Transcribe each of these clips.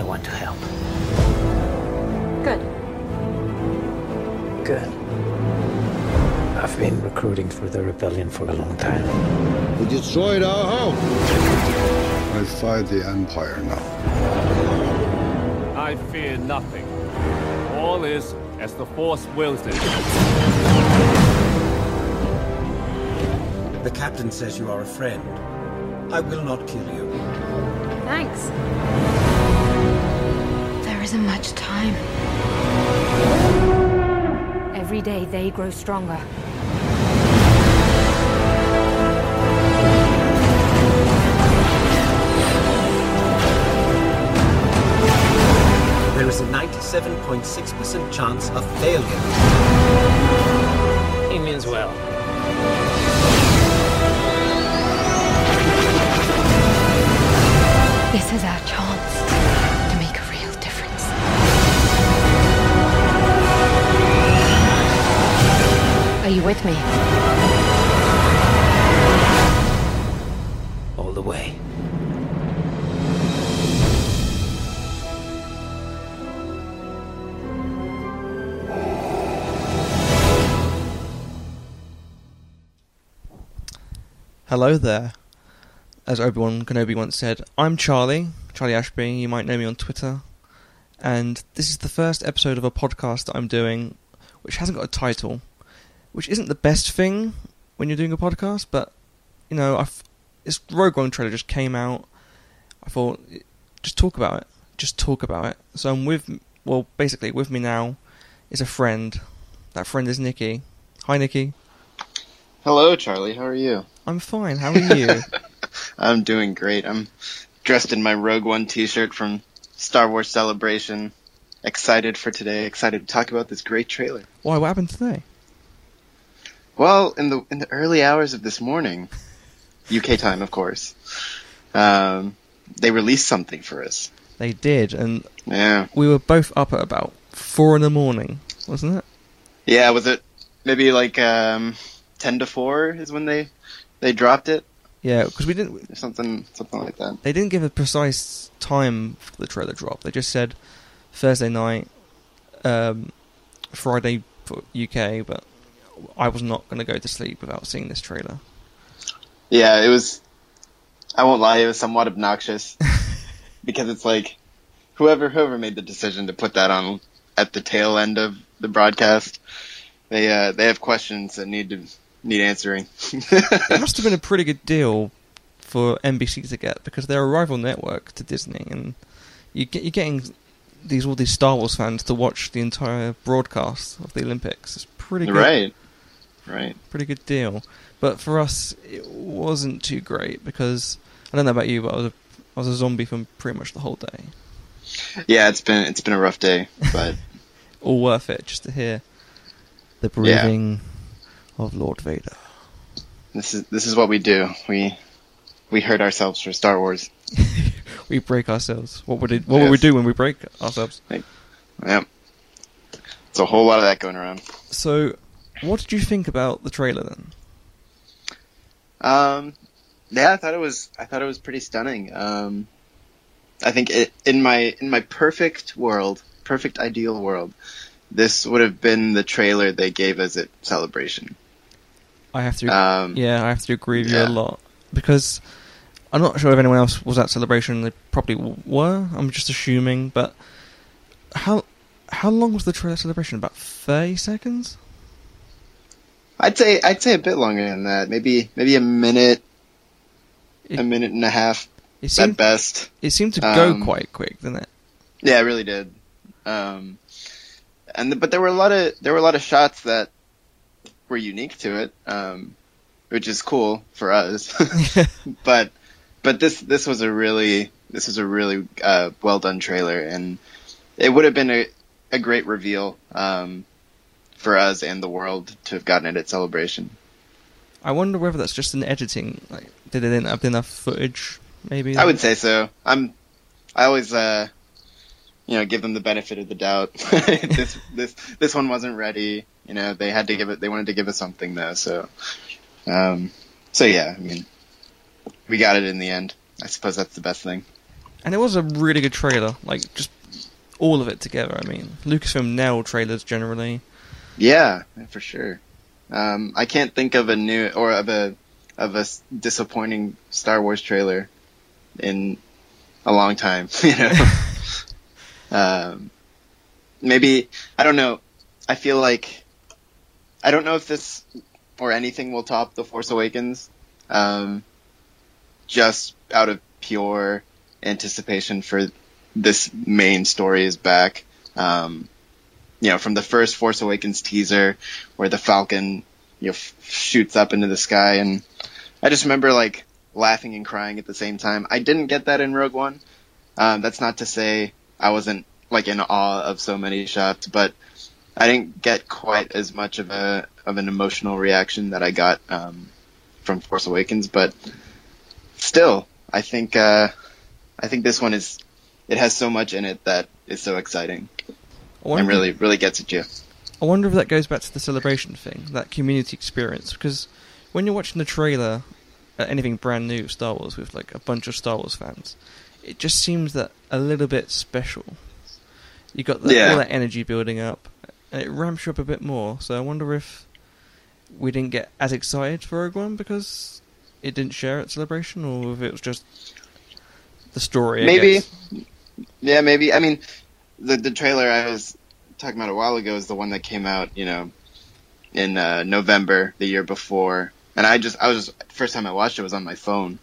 I want to help. Good. Good. I've been recruiting for the rebellion for a long time. We destroyed our home. I fight the Empire now. I fear nothing. All is as the Force wills it. The captain says you are a friend. I will not kill you. Thanks. There isn't much time. Every day they grow stronger. There is a 97.6% chance of failure. He means well. With me? All the way. Hello there. As Obi-Wan Kenobi once said, I'm Charlie, Charlie Ashby, you might know me on Twitter. And this is the first episode of a podcast that I'm doing which hasn't got a title, which isn't the best thing when you're doing a podcast, but you know, I've this Rogue One trailer just came out. I thought just talk about it. Just talk about it. So I'm with well, basically with me now is a friend. That friend is Nicky. Hi Nicky. Hello, Charlie. How are you? I'm fine. How are you? I'm doing great. I'm dressed in my Rogue One t-shirt from Star Wars Celebration. Excited for today. Excited to talk about this great trailer. Why? What happened today? Well, in the in the early hours of this morning, UK time, of course, um, they released something for us. They did, and Yeah, we were both up at about four in the morning, wasn't it? yeah. Was it maybe like um, ten to four is when they they dropped it? Yeah, because we didn't. Something something like that. They didn't give a precise time for the trailer drop. They just said Thursday night, um, Friday for UK. But I was not going to go to sleep without seeing this trailer. Yeah, it was. I won't lie, it was somewhat obnoxious because it's like whoever whoever made the decision to put that on at the tail end of the broadcast, they uh, they have questions that need to need answering. it must have been a pretty good deal for NBC to get because they're a rival network to Disney, and you get you're getting these all these Star Wars fans to watch the entire broadcast of the Olympics. It's pretty good. right, right. pretty good deal. But for us, it wasn't too great because I don't know about you, but I was a, I was a zombie for pretty much the whole day. Yeah, it's been it's been a rough day, but All worth it just to hear the Yeah. breathing of Lord Vader. this is this is what we do. We we hurt ourselves for Star Wars. We break ourselves. What would it? What would we do when we break ourselves? Yep. It's a whole lot of that going around. So, what did you think about the trailer then? Um, yeah, I thought it was. I thought it was pretty stunning. Um, I think it, in my in my perfect world, perfect ideal world, this would have been the trailer they gave us at Celebration. I have to. Um, yeah, I have to agree with you a lot because I'm not sure if anyone else was at celebration. They probably were. I'm just assuming. But how how long was the trailer celebration? About thirty seconds. I'd say I'd say a bit longer than that. Maybe maybe a minute, a minute and a half It at seemed best. it seemed to go Um, quite quick, didn't it? Yeah, it really did. Um, and but there were a lot of there were a lot of shots that were unique to it, um, which is cool for us. but but this this was a really this was a really uh, well done trailer, and it would have been a, a great reveal um, for us and the world to have gotten it at Celebration. I wonder whether that's just an editing. Like, did it have enough footage? Maybe. I would say so. I'm. I always, uh, you know, give them the benefit of the doubt. this this this one wasn't ready. You know, they had to give it. They wanted to give us something though. So, um, so yeah. I mean, we got it in the end. I suppose that's the best thing. And it was a really good trailer. Like just all of it together. I mean, Lucasfilm nailed trailers generally. Yeah, for sure. Um, I can't think of a new or of a of a disappointing Star Wars trailer in a long time. You know, um, maybe I don't know. I feel like I don't know if this or anything will top The Force Awakens. Um, just out of pure anticipation for this main story is back. Um, you know, from the first Force Awakens teaser where the Falcon, you know, f- shoots up into the sky and I just remember like laughing and crying at the same time. I didn't get that in Rogue One. Um, that's not to say I wasn't like in awe of so many shots, but I didn't get quite as much of a of an emotional reaction that I got um, from Force Awakens. But still, I think uh, I think this one is it has so much in it that is so exciting and really really gets at you. I wonder if that goes back to the celebration thing, that community experience. Because when you're watching the trailer, at anything brand new Star Wars with like a bunch of Star Wars fans, it just seems that a little bit special. You got the, Yeah. all that energy building up, and it ramps you up a bit more. So I wonder if we didn't get as excited for Rogue One because it didn't share at celebration, or if it was just the story. Maybe. Yeah, maybe. I mean, the the trailer I was talking about a while ago is the one that came out, you know, in uh, November the year before, and I just I was first time I watched it was on my phone,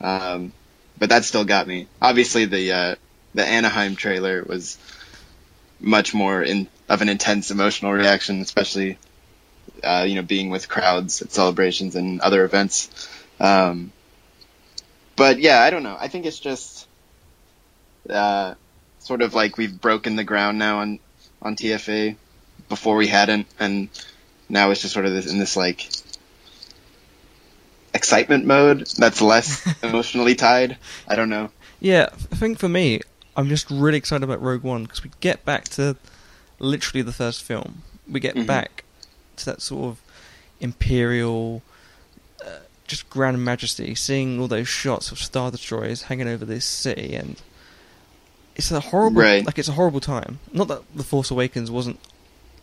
um, but that still got me. Obviously, the uh, the Anaheim trailer was much more in of an intense emotional reaction, especially uh, you know being with crowds at celebrations and other events. Um, but yeah, I don't know. I think it's just uh, sort of like we've broken the ground now on on TFA before we hadn't, and now it's just sort of this, in this like excitement mode that's less emotionally tied. I don't know. Yeah, I think for me, I'm just really excited about Rogue One because we get back to literally the first film. We get Mhm. back to that sort of imperial, uh, just grand majesty, seeing all those shots of star destroyers hanging over this city, and it's a horrible, Right. like it's a horrible time. Not that the Force Awakens wasn't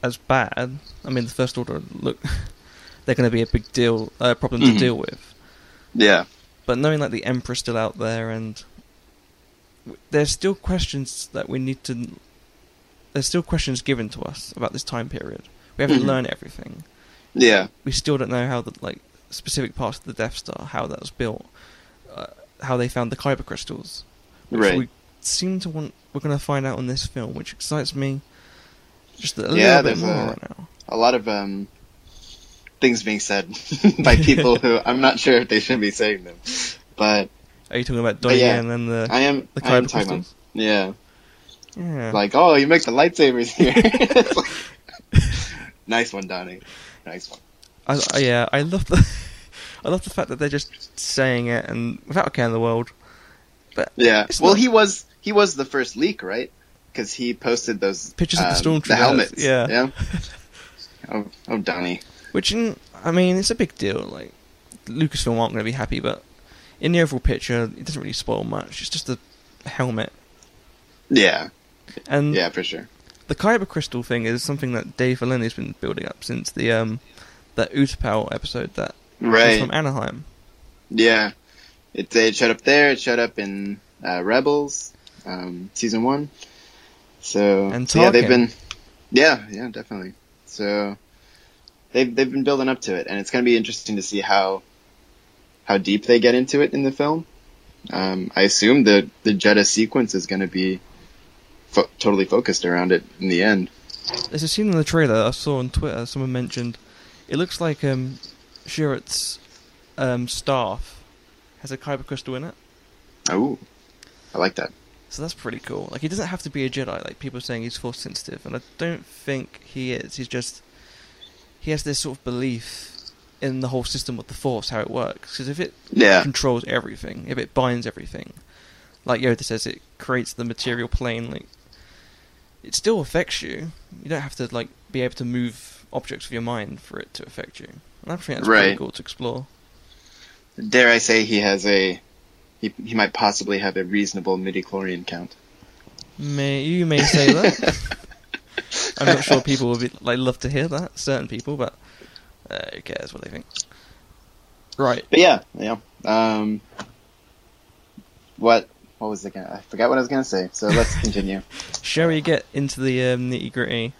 as bad. I mean, the First Order look, they're going to be a big deal, uh, problem to Mhm. deal with. Yeah, But knowing like the Emperor's still out there, and there's still questions that we need to. There's still questions given to us about this time period. We haven't Mhm. learned everything. yeah, We still don't know how the like specific parts of the Death Star, how that was built, uh, how they found the kyber crystals. Which right. We seem to want. We're going to find out in this film, which excites me just a Yeah, little bit more a- right now. a lot of um, things being said by people who I'm not sure if they should be saying them, but Are you talking about Donnie yeah, and the I am. the I am talking about- Yeah, Yeah. like oh, you make the lightsabers here. Like- nice one, Donnie. Nice one. I, I, yeah, I love the, I love the fact that they're just saying it and without a care in the world. But Yeah. Well, not- he was he was the first leak, right? Because he posted those Pictures of the um, stormtroopers, the helmets. yeah. Yeah. Oh, oh, Donnie. which, in, I mean, it's a big deal. Like Lucasfilm aren't going to be happy, but in the overall picture, it doesn't really spoil much. It's just a helmet, Yeah. and Yeah, for sure. the kyber crystal thing is something that Dave Filoni's been building up since the um that Utapau episode that Right. from Anaheim. Yeah. It, it showed up there. It showed up in uh, Rebels, um, season one. So, And so yeah, they've been. Yeah, yeah, definitely. So they've they've been building up to it, and it's going to be interesting to see how how deep they get into it in the film. Um, I assume the the Jedha sequence is going to be fo- totally focused around it in the end. There's a scene in the trailer I saw on Twitter. Someone mentioned it looks like um Chirrut's um staff has a kyber crystal in it. Oh, I like that. So that's pretty cool. Like he doesn't have to be a Jedi. Like people are saying he's force sensitive, and I don't think he is. He's just he has this sort of belief in the whole system of the Force, how it works. Because if it Yeah. controls everything, if it binds everything, like Yoda says, it creates the material plane. Like it still affects you. You don't have to like be able to move objects with your mind for it to affect you. And I think that's pretty Right. cool to explore. Dare I say he has a he he might possibly have a reasonable midi-chlorian count. May you may say that. I'm not sure people would be, like love to hear that. Certain people, but uh, who cares what they think? Right. But yeah, yeah. Um, what what was it? Gonna, I forgot what I was gonna say. So let's continue. Shall we get into the um, nitty gritty?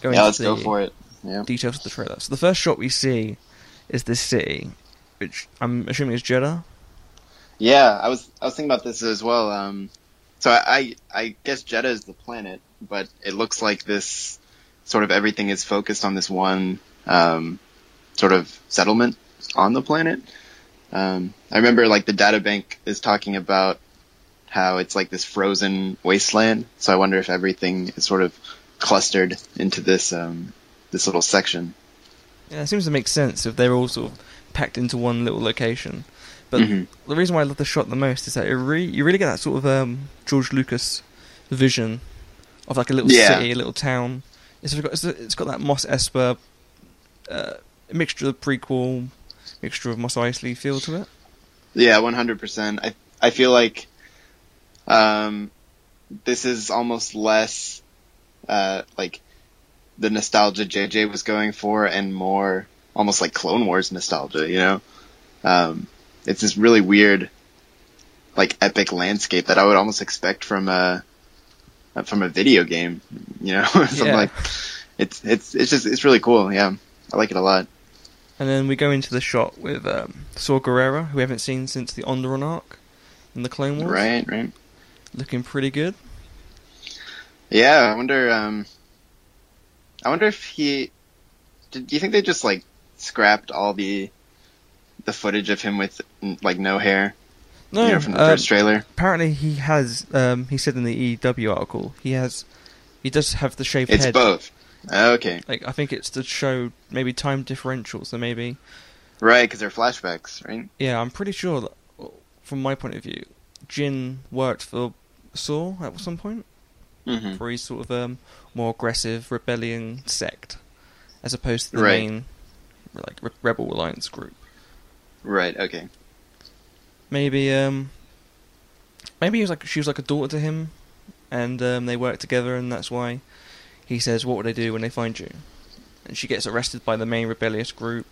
Go yeah, let's go for it. Yeah. Details of the trailer. So the first shot we see is this city, which I'm assuming is Jedha. Yeah, I was I was thinking about this as well. Um, so I, I guess Jedha is the planet, but it looks like this sort of everything is focused on this one um, sort of settlement on the planet. Um, I remember like the data bank is talking about how it's like this frozen wasteland. So I wonder if everything is sort of clustered into this um, this little section. Yeah, it seems to make sense if they're all sort of packed into one little location. But Mhm. the reason why I love the shot the most is that it really, you really get that sort of um, George Lucas vision of like a little Yeah. city, a little town. It's got, it's, it's got that Mos Espa uh, mixture of prequel, mixture of Mos Eisley feel to it. Yeah, one hundred percent. I I feel like um, this is almost less uh, like the nostalgia JJ was going for, and more almost like Clone Wars nostalgia. You know, um, it's this really weird, like epic landscape that I would almost expect from a from a video game. You know, something Yeah. like it's it's it's just it's really cool. Yeah, I like it a lot. And then we go into the shot with um, Saw Gerrera, who we haven't seen since the Onderon arc in the Clone Wars. Right, right. Looking pretty good. Yeah, I wonder. Um, I wonder if he. Did, do you think they just like scrapped all the the footage of him with like no hair? No, you know, from the um, first trailer. Apparently, he has. Um, he said in the EW article, he has. He does have the shaved It's head. both. Okay, Like I think it's to show maybe time differentials. So maybe, right, because they're flashbacks, right? yeah, I'm pretty sure that, from my point of view, Jyn worked for Saw at some point, Mm-hmm. for his sort of um, more aggressive rebellion sect, as opposed to the Right. main like Re- Rebel Alliance group. Right. Okay. Maybe um, maybe he was like she was like a daughter to him, and um, they work together, and that's why he says, "What would they do when they find you?" And she gets arrested by the main rebellious group,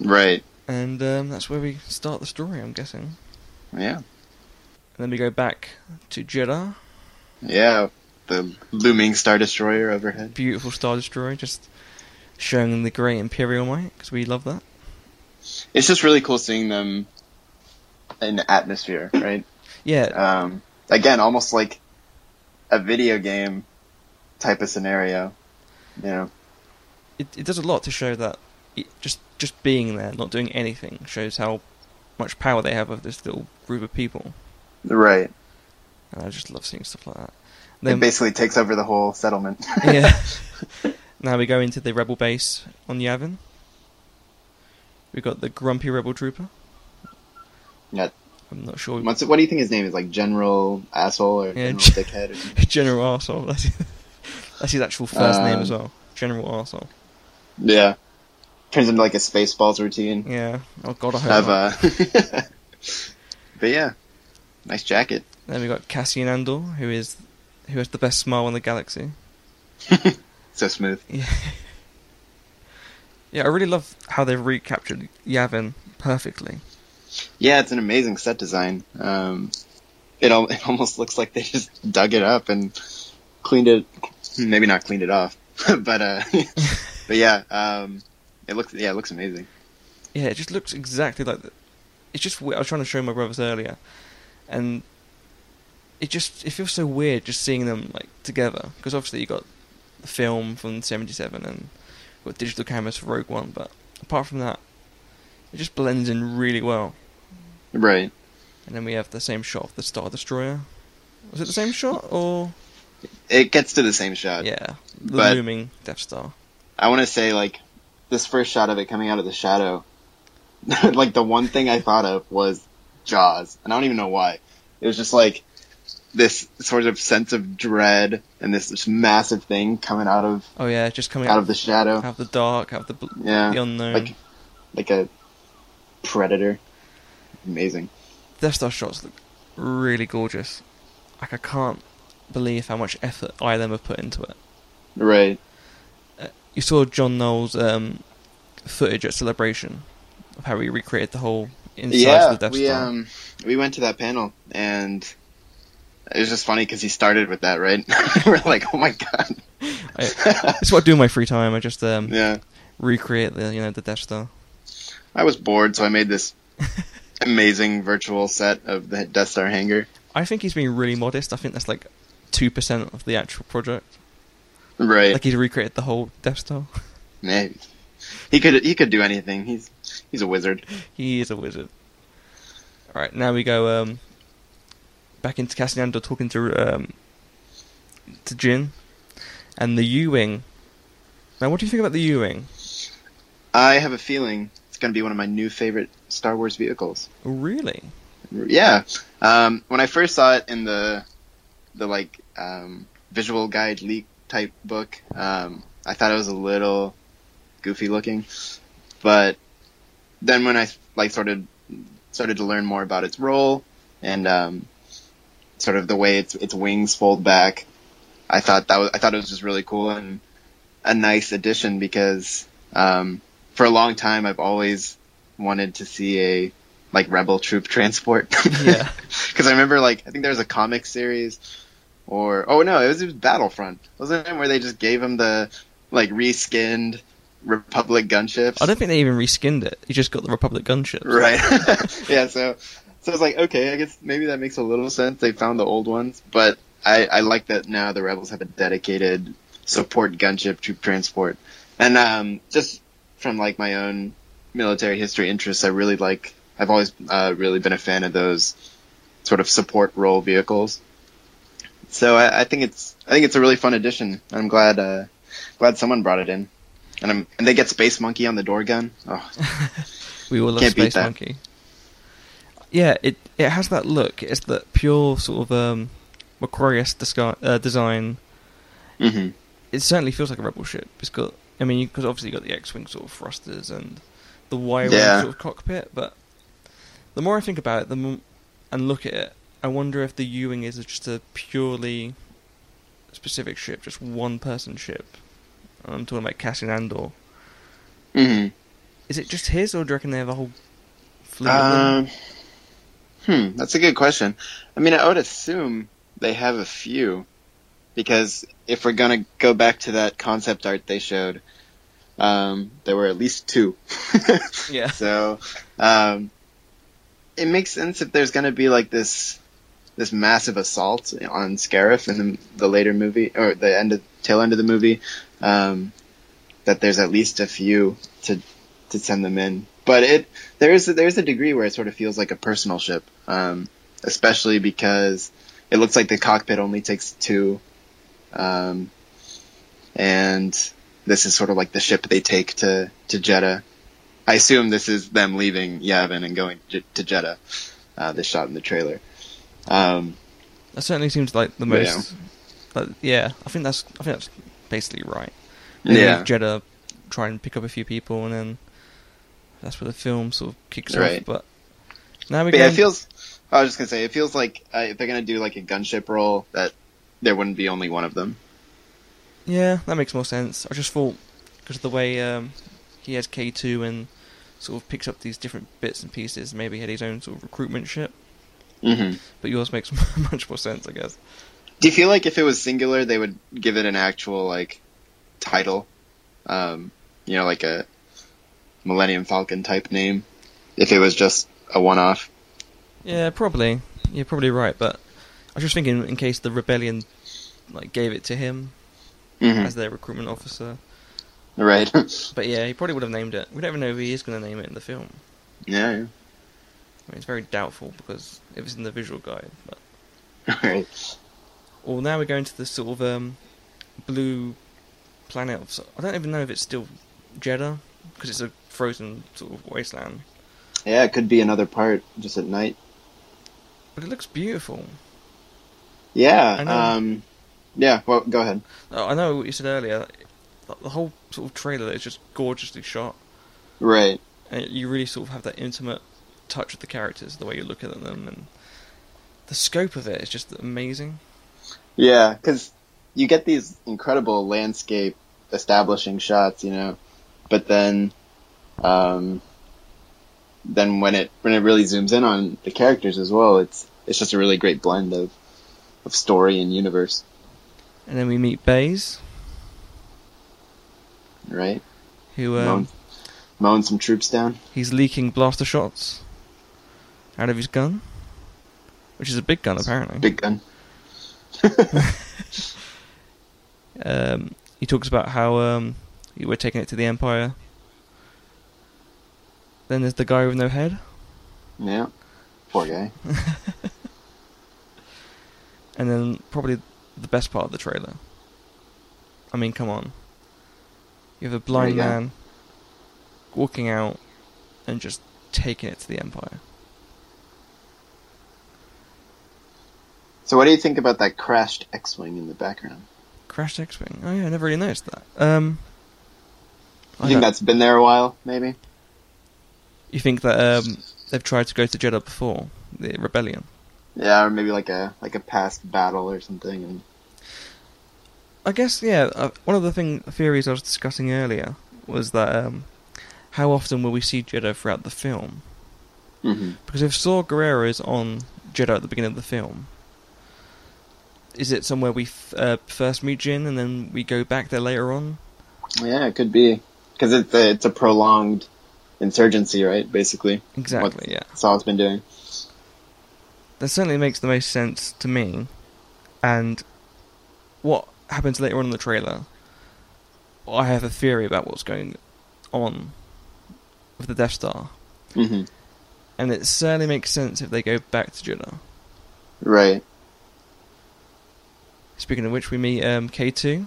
Right. and um, that's where we start the story. I'm guessing, Yeah. and then we go back to Jedha, Yeah. The looming star destroyer overhead. beautiful star destroyer, just showing the great Imperial might because we love that. It's just really cool seeing them in the atmosphere, right? Yeah, Um, again, almost like a video game type of scenario. You know. it, it does a lot to show that it, just just being there, not doing anything, shows how much power they have of this little group of people. Right. And I just love seeing stuff like that. it Then, basically takes over the whole settlement. yeah. now we go into the rebel base on Yavin. We got the grumpy rebel trooper. Yeah. I'm not sure. What's what do you think his name is? Like General Asshole or Yeah, General Gen- Dickhead? Or something? General Arsehole. That's, that's his actual first name Um, as well. General Asshole. Yeah. Turns into like a Spaceballs routine. Yeah. Oh god, I hope Have uh But yeah. Nice jacket. Then we got Cassian Andor, who is who has the best smile in the galaxy. So smooth. Yeah. Yeah, I really love how they've recaptured Yavin perfectly. Yeah, it's an amazing set design. Um it, al- it almost looks like they just dug it up and cleaned it maybe not cleaned it off. but uh but yeah, um it looks yeah, it looks amazing. Yeah, it just looks exactly like. The, it's just. we- I was trying to show my brothers earlier, and it just it feels so weird just seeing them like together because obviously you got the film from '77 and got digital cameras for Rogue One, but apart from that, it just blends in really well. Right. And then we have the same shot of the Star Destroyer. Was it the same shot or It gets to the same shot. yeah, the But- looming Death Star? I want to say like this first shot of it coming out of the shadow. like the one thing I thought of was Jaws, and I don't even know why. It was just like this sort of sense of dread and this, this massive thing coming out of Oh yeah, just coming out of the shadow. out of the dark, out of the Yeah, the unknown. like like a predator. Amazing. Death Star shots look really gorgeous. Like I can't believe how much effort ILM have put into it. Right. You saw John Knoll's um, footage at Celebration of how he recreated the whole inside yeah, of the Death we Star. um we went to that panel and it was just funny because he started with that, right? We're like, oh my god. It's what I do in my free time. I just um, Yeah. recreate the you know the Death Star. I was bored, so I made this amazing virtual set of the Death Star hangar. I think he's being really modest. I think that's like two percent of the actual project. Right. Like he's recreated the whole Death Star. Yeah. He could he could do anything. He's he's a wizard. He is a wizard. All right, now we go um, back into Cassian talking to um, to Jyn and the U-wing. Now, what do you think about the U-wing? I have a feeling it's going to be one of my new favorite Star Wars vehicles. Really? Yeah. Um, when I first saw it in the the like um, visual guide leak type book, um, I thought it was a little goofy looking, but then when I like started started to learn more about its role and um, sort of the way its its wings fold back, I thought that was I thought it was just really cool and a nice addition because um, for a long time I've always wanted to see a like rebel troop transport. Yeah. Because I remember like I think there was a comic series or oh no, it was, it was Battlefront, wasn't it? Where they just gave him the like reskinned Republic gunships. I don't think they even reskinned it. You just got the Republic gunships. Right. yeah. So so I was like okay, I guess maybe that makes a little sense. They found the old ones, but I I like that now the rebels have a dedicated support gunship troop transport, and um just from like my own military history interests, I really like. I've always uh, really been a fan of those sort of support role vehicles. So I, I think it's I think it's a really fun addition. I'm glad uh, glad someone brought it in, and I'm and they get Space Monkey on the door gun. Oh, We will love Space that. Monkey. Yeah, it it has that look. It's that pure sort of um, McQuarrie-esque uh, design. hmm It certainly feels like a rebel ship. It's got, I mean, because obviously you've got the X-wing sort of thrusters and the Y-wing Yeah. sort of cockpit. But the more I think about it, the more, and look at it, I wonder if the U-wing is just a purely specific ship, just one person ship. I'm talking about Cassian Andor. hmm Is it just his, or do you reckon they have a whole fleet? of them? Hmm, that's a good question. I mean, I would assume they have a few, because if we're gonna go back to that concept art they showed, um, there were at least two. Yeah. So, um, it makes sense if there's gonna be like this, this massive assault on Scarif in the, the later movie or the end of tail end of the movie, um, that there's at least a few to to send them in. But it there is a, there's a degree where it sort of feels like a personal ship, um, especially because it looks like the cockpit only takes two, um, and this is sort of like the ship they take to to Jedha. I assume this is them leaving Yavin and going J- to Jedha. Uh, this shot in the trailer. Um, That certainly seems like the most. Like, yeah, I think that's. I think that's basically right. They Yeah. Jedha, try and pick up a few people, and then that's where the film sort of kicks Right. off. But now we But yeah, it feels. I was just gonna say, it feels like uh, if they're gonna do like a gunship roll, that there wouldn't be only one of them. Yeah, that makes more sense. I just thought because of the way um, he has K two and sort of picks up these different bits and pieces, maybe he had his own sort of recruitment ship. hmm But yours makes much more sense, I guess. Do you feel like if it was singular, they would give it an actual like title? Um, you know, like a Millennium Falcon type name. If it was just a one-off. Yeah, probably. You're probably right, but I was just thinking in case the rebellion like gave it to him Mhm. as their recruitment officer. Right. But yeah, he probably would have named it. We don't even know if he is going to name it in the film. yeah, yeah. I mean, it's very doubtful because it was in the visual guide. But right. well, now we're going to the sort of um, blue planet. Of, I don't even know if it's still Jedha because it's a frozen sort of wasteland. Yeah, it could be another part just at night. But it looks beautiful. Yeah. Um, yeah. Well, go ahead. Oh, I know what you said earlier. the- The whole sort of trailer is just gorgeously shot. Right. and you really sort of have that intimate touch with the characters, the way you look at them, and the scope of it is just amazing. Yeah, because you get these incredible landscape establishing shots, you know, but then, um, then when it when it really zooms in on the characters as well, it's it's just a really great blend of of story and universe, And then we meet Baze, right? who um, Mowing, mowing some troops down. he's leaking blaster shots out of his gun, which is a big gun apparently. Big gun. Um, he talks about how um, we're taking it to the Empire. Then there's the guy with no head, Yeah. Poor guy. and then probably the best part of the trailer. I mean, come on. You have a blind There you go. man walking out and just taking it to the Empire. So, what do you think about that crashed X-wing in the background? Crashed X-wing. Oh yeah, I never really noticed that. Um, You I think don't- that's been there a while, maybe? You think that um, they've tried to go to Jedha before the rebellion? Yeah, or maybe like a like a past battle or something. And I guess yeah. Uh, one of the thing theories I was discussing earlier was that um, how often will we see Jedha throughout the film? hmm Because if Saw Gerrera is on Jedha at the beginning of the film, is it somewhere we f- uh, first meet Jyn and then we go back there later on? yeah, it could be because it's a, it's a prolonged insurgency, right? Basically, Exactly. What Yeah. Saw's been doing. That certainly makes the most sense to me. And what happens later on in the trailer, I have a theory about what's going on with the Death Star. hmm And it certainly makes sense if they go back to Jedha. Right. Speaking of which, we meet um, K2,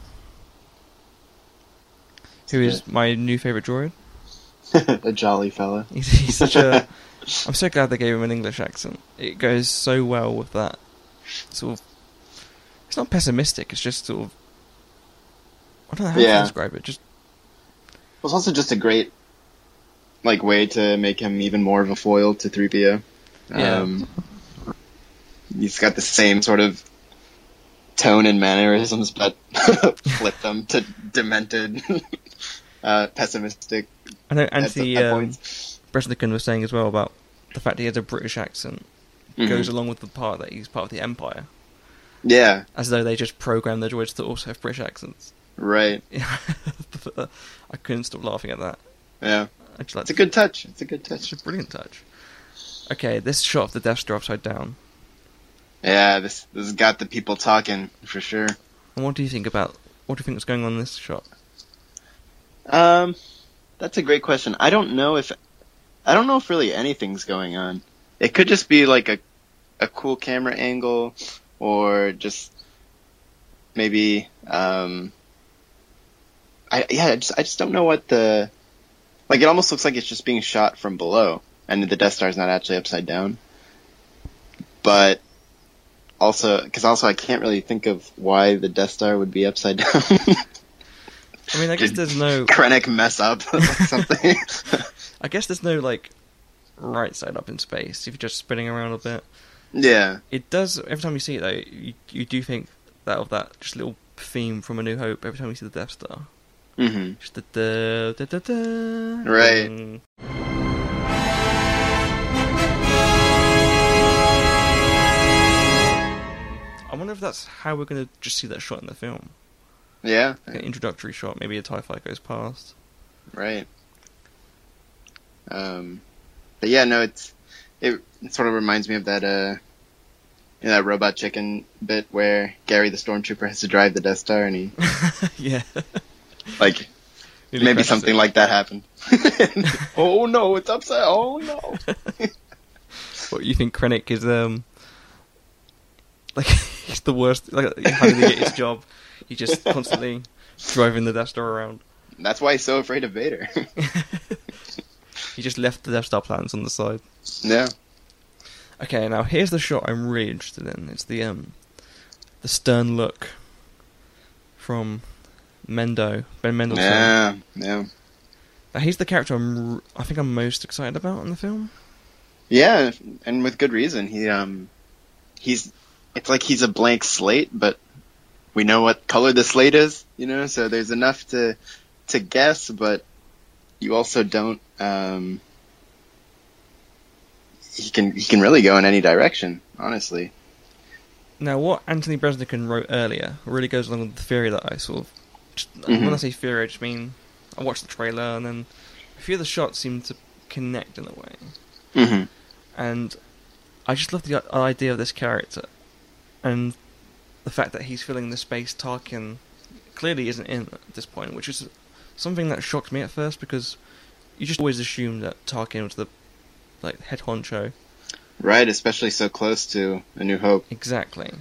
who is my new favourite droid. a jolly fella. He's, he's such a. I'm so glad they gave him an English accent. It goes so well with that sort of. It's not pessimistic. It's just sort of. I don't know how Yeah. to describe it. Just It was also just a great like way to make him even more of a foil to 3PO. Yeah. Um, he's got the same sort of tone and mannerisms, but flip them to demented, uh, pessimistic. I know at- Anthony at um. Breznican was saying as well about the fact that he has a British accent Mhm. goes along with the part that he's part of the Empire, Yeah, as though they just programmed the droids to also have British accents. right. I couldn't stop laughing at that. Yeah, like it's a good touch. It's a good It's touch. a brilliant touch. Okay, this shot of the Death Star upside down. Yeah, this this has got the people talking for sure. And what do you think about what do you think is going on in this shot? Um, that's a great question. I don't know if I don't know if really anything's going on. It could just be like a a cool camera angle, or just maybe um. I yeah, I just I just don't know what the like. It almost looks like it's just being shot from below, and the Death Star is not actually upside down. But also, because also I can't really think of why the Death Star would be upside down. I mean, I guess there's no. Krennic mess up or something. I guess there's no like right side up in space if you're just spinning around a bit. yeah. It does every time you see it though. You you do think that of that just little theme from A New Hope every time you see the Death Star. Mm hmm Just the da da da da. Right. I wonder if that's how we're to just see that shot in the film. Yeah. Like an introductory shot, maybe a TIE fighter goes past. Right. Um, but yeah, no, it's it, sort of reminds me of that uh, you know, that robot chicken bit where Gary the stormtrooper has to drive the Death Star, and he yeah. like Nearly maybe something it. like that happened. oh no, it's upside. Oh no. what you think Krennic is um like he's the worst. Like how did he get his job? He's just constantly driving the Death Star around. That's why he's so afraid of Vader. He just left the Death Star plans on the side. yeah. Okay, now here's the shot I'm really interested in. It's the um the stern look from Mendo Ben Mendelsohn. Yeah. Yeah. Now, he's the character I'm I think I'm most excited about in the film. Yeah, and with good reason. He um he's it's like he's a blank slate, but we know what color the slate is, you know, so there's enough to to guess, but you also don't um he can he can really go in any direction, honestly. Now, what Anthony Breznican wrote earlier really goes along with the theory that I sort of. Just, Mhm. When I say theory, I just mean I watched the trailer and then a few of the shots seem to connect in a way. Mhm. And I just love the idea of this character and the fact that he's filling the space Tarkin clearly isn't in at this point, which is something that shocked me at first because you just always assume that Tarkin was the like head honcho. Right, especially so close to A New Hope. Exactly.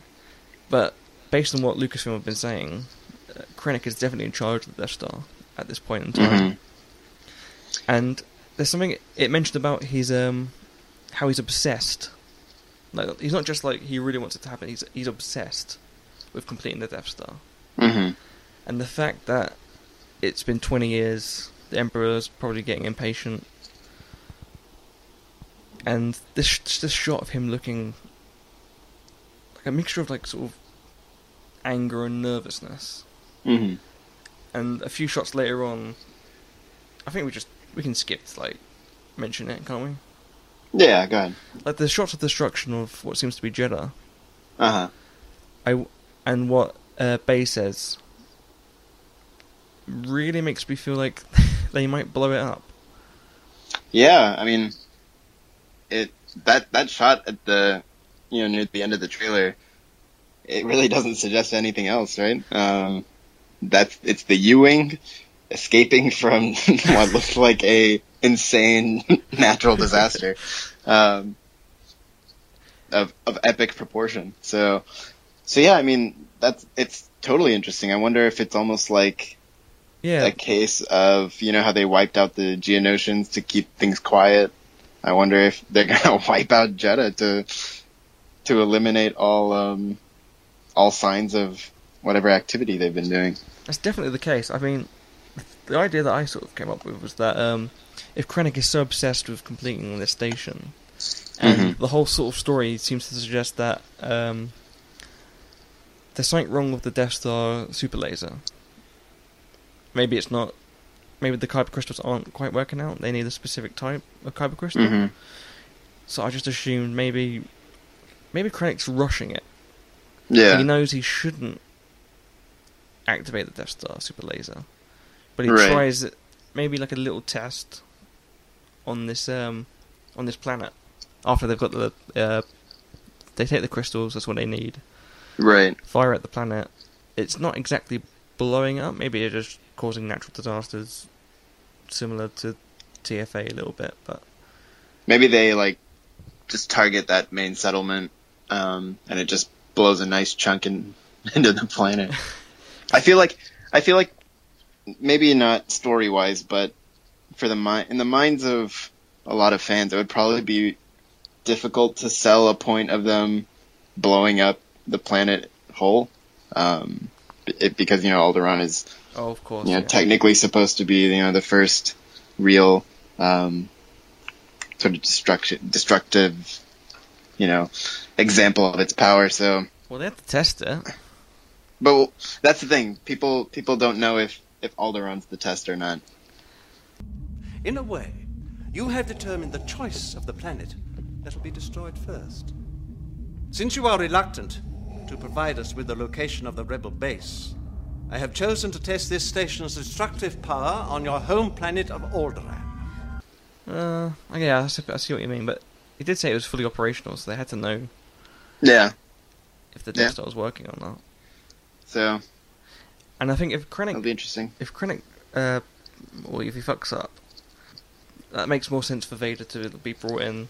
But based on what Lucasfilm have been saying, uh, Krennic is definitely in charge of the Death Star at this point in time. Mhm. And there's something it mentioned about his um how he's obsessed. Like he's not just like he really wants it to happen. He's he's obsessed with completing the Death Star. Mhm. And the fact that it's been 20 years, the Emperor's probably getting impatient. And this this shot of him looking like a mixture of like sort of anger and nervousness. Mhm. And a few shots later on, I think we just we can skip to, like mention it, can't we? Yeah, go ahead. Like the shots of destruction of what seems to be Jedha. Uh-huh. I and what uh, Bay says really makes me feel like they might blow it up. Yeah, I mean, it that that shot at the you know near the end of the trailer, it really doesn't suggest anything else, right? Um, that's it's the U-wing escaping from what looks like a insane natural disaster um, of of epic proportion. So, so yeah, I mean that's it's totally interesting. I wonder if it's almost like Yeah, a case of you know how they wiped out the Geonosians to keep things quiet. I wonder if they're gonna wipe out Jedha to to eliminate all um, all signs of whatever activity they've been doing. that's definitely the case. I mean, the idea that I sort of came up with was that um, if Krennic is so obsessed with completing this station, and Mhm. the whole sort of story seems to suggest that um, there's something wrong with the Death Star super laser. Maybe it's not. Maybe the kyber crystals aren't quite working out. They need a specific type of kyber crystal. Mhm. So I just assumed maybe, maybe Krennic's rushing it. Yeah, He knows he shouldn't activate the Death Star super laser, but he Right. tries it, maybe like a little test on this um on this planet. After they've got the uh, they take the crystals. That's what they need. Right. Fire at the planet. It's not exactly blowing up. Maybe it's just causing natural disasters, similar to TFA a little bit. But Maybe they like just target that main settlement, um, and it just blows a nice chunk in, into the planet. I feel like I feel like maybe not story wise, but for the mi- in the minds of a lot of fans, it would probably be difficult to sell a point of them blowing up the planet whole, um, it, because you know Alderaan is oh, of course, you know yeah. technically supposed to be you know the first real um, sort of destruction destructive you know example of its power. So, well, they have to test it. but that's the thing. People people don't know if if Alderaan's the test or not. In a way, you have determined the choice of the planet that will be destroyed first. Since you are reluctant to provide us with the location of the rebel base, I have chosen to test this station's destructive power on your home planet of Alderaan. Uh, yeah, I see, I see what you mean, but he did say it was fully operational, so they had to know Yeah. if the Death Yeah. Star was working or not. So And I think if Krennic. that'll be interesting. if Krennic, uh, or if he fucks up, that makes more sense for Vader to be brought in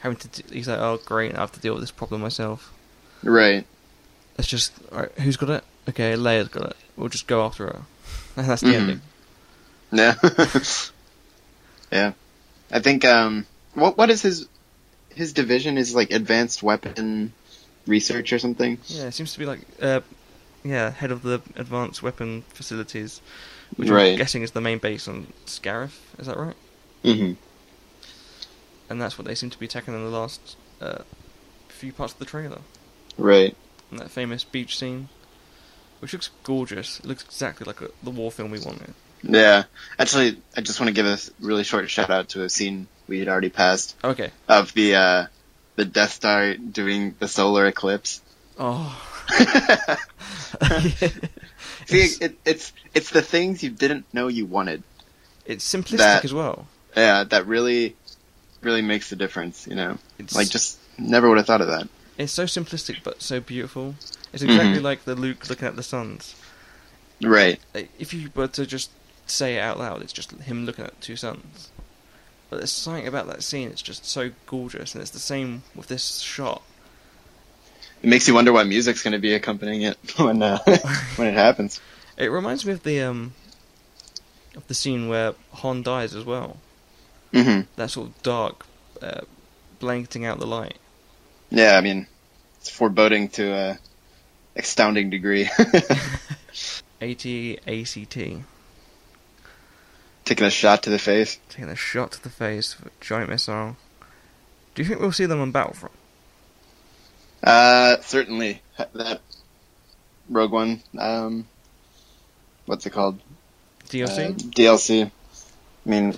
having to. d he's like, oh great, I have to deal with this problem myself. Right. It's just, alright, who's got it? Okay, Leia's got it. We'll just go after her. And that's the Mhm. ending. Yeah. yeah. I think um what what is his his division is like advanced weapon research or something? Yeah, it seems to be like, uh, yeah, head of the advanced weapon facilities, which Right. I'm guessing is the main base on Scarif. Is that right? Mhm. And that's what they seem to be attacking in the last uh, few parts of the trailer. Right. And that famous beach scene, which looks gorgeous. It looks exactly like a, the war film we wanted. Yeah. Actually, I just want to give a really short shout out to a scene we had already passed Okay. of the uh the Death Star doing the solar eclipse. Oh. See, it's, it, it's it's the things you didn't know you wanted. it's simplistic that- as well. Yeah, that really really makes the difference, you know. It's Like just never would have thought of that. It's so simplistic but so beautiful. It's exactly Mhm. like the Luke looking at the suns. Right. If you were to just say it out loud, it's just him looking at two suns. But there's something about that scene. It's just so gorgeous, and it's the same with this shot. It makes you wonder what music's going to be accompanying it when uh, when it happens. It reminds me of the um of the scene where Han dies as well. hmm That sort of dark, uh, blanketing out the light. Yeah, I mean, it's foreboding to a astounding degree. AT ACT Taking a shot to the face. taking a shot to the face with a giant missile. Do you think we'll see them on Battlefront? Uh, certainly that Rogue One. Um, what's it called? DLC. Uh, DLC. I mean,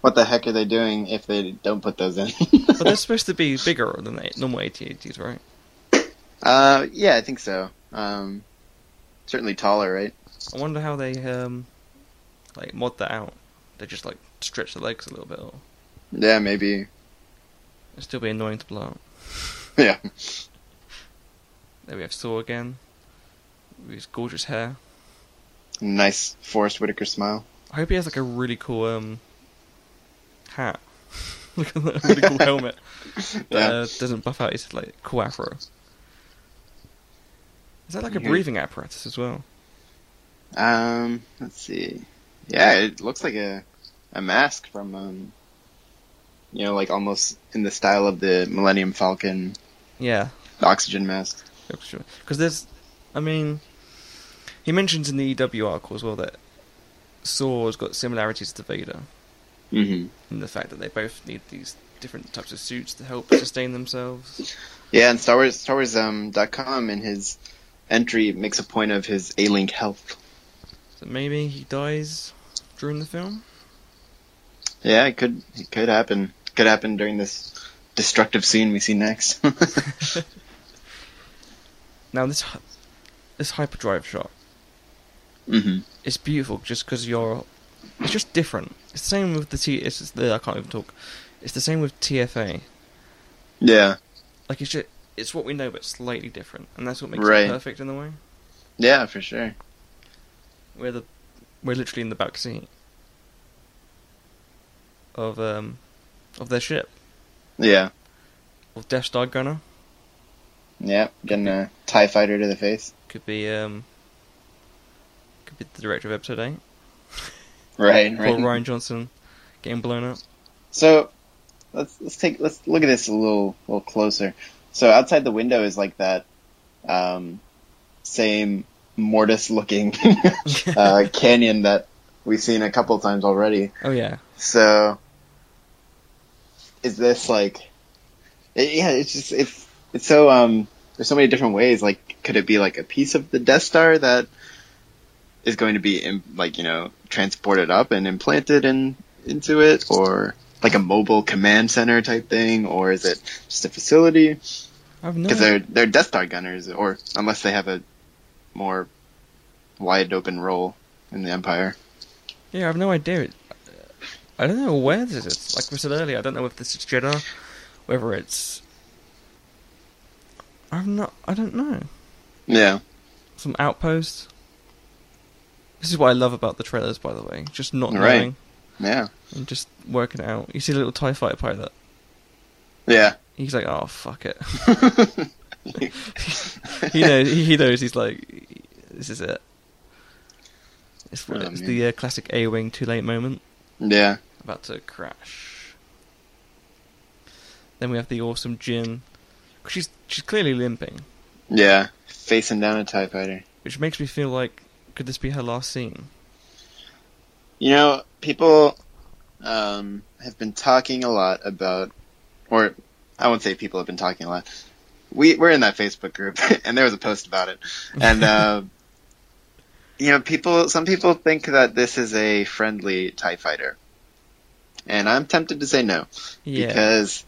what the heck are they doing if they don't put those in? but they're supposed to be bigger than the normal AT-ATs, right? uh, yeah, I think so. Um, certainly taller, right? I wonder how they um like mod that out. They just like stretch the legs a little bit, or Yeah, maybe. it'd still be annoying to blow. Yeah. There we have Saw again, with his gorgeous hair. Nice Forest Whitaker smile. I hope he has like a really cool um hat. Look at that really cool helmet. That Yeah. uh, doesn't buff out his like cool afro. Is that like a breathing apparatus as well? Um, let's see. Yeah, it looks like a a mask from um, you know, like almost in the style of the Millennium Falcon Yeah, The oxygen mask. because there's, I mean, he mentions in the EW article as well that Saw's got similarities to Vader. Hmm and the fact that they both need these different types of suits to help sustain themselves. Yeah, and Star Wars Star Wars um dot com in his entry makes a point of his A-Link health. So maybe he dies during the film. Yeah, it could it could happen. Could happen during this destructive scene we see next. Now this this hyperdrive shot hmm is beautiful just because you're. It's just different. It's the same with the T. It's just the I can't even talk. It's the same with TFA. Yeah. Like it's just, it's what we know, but slightly different, and that's what makes Right. it perfect in the way. Yeah, for sure. We're the we're literally in the back seat of um of their ship Yeah. of Death Star Gunner. Yeah. Getting a TIE fighter to the face. Could be um could be the director of episode eight. Right, Or right. Rian Johnson getting blown up. So let's let's take let's look at this a little little closer. So outside the window is like that um, same mortis looking uh, canyon that we've seen a couple times already. Oh yeah. So is this like it, yeah, it's just it's it's so um there's so many different ways. Like could it be like a piece of the Death Star that is going to be im- like, you know, transported up and implanted in into it or like a mobile command center type thing or is it just a facility? No Because they're they're Death Star gunners, or unless they have a more wide open role in the Empire. Yeah, I've no idea. It- I don't know where this is. Like we said earlier, I don't know if this is Jedha, whether it's. I'm not. I don't know. Yeah, Some outpost. This is what I love about the trailers, by the way. Just not Right. knowing yeah, and just working out. You see a little Tie Fighter pilot. Yeah. He's like, oh fuck it. he knows. He knows. He's like, this is it. It's, Oh, it's the uh, classic A-wing too late moment. Yeah. About to crash. Then we have the awesome Jyn. She's she's clearly limping, Yeah. Facing down a TIE fighter. which makes me feel like could this be her last scene? You know, people um, have been talking a lot about, or I won't say people have been talking a lot. We we're in that Facebook group, and there was a post about it, and uh, you know, people. Some people think that this is a friendly Tie Fighter, and I'm tempted to say no Yeah. because,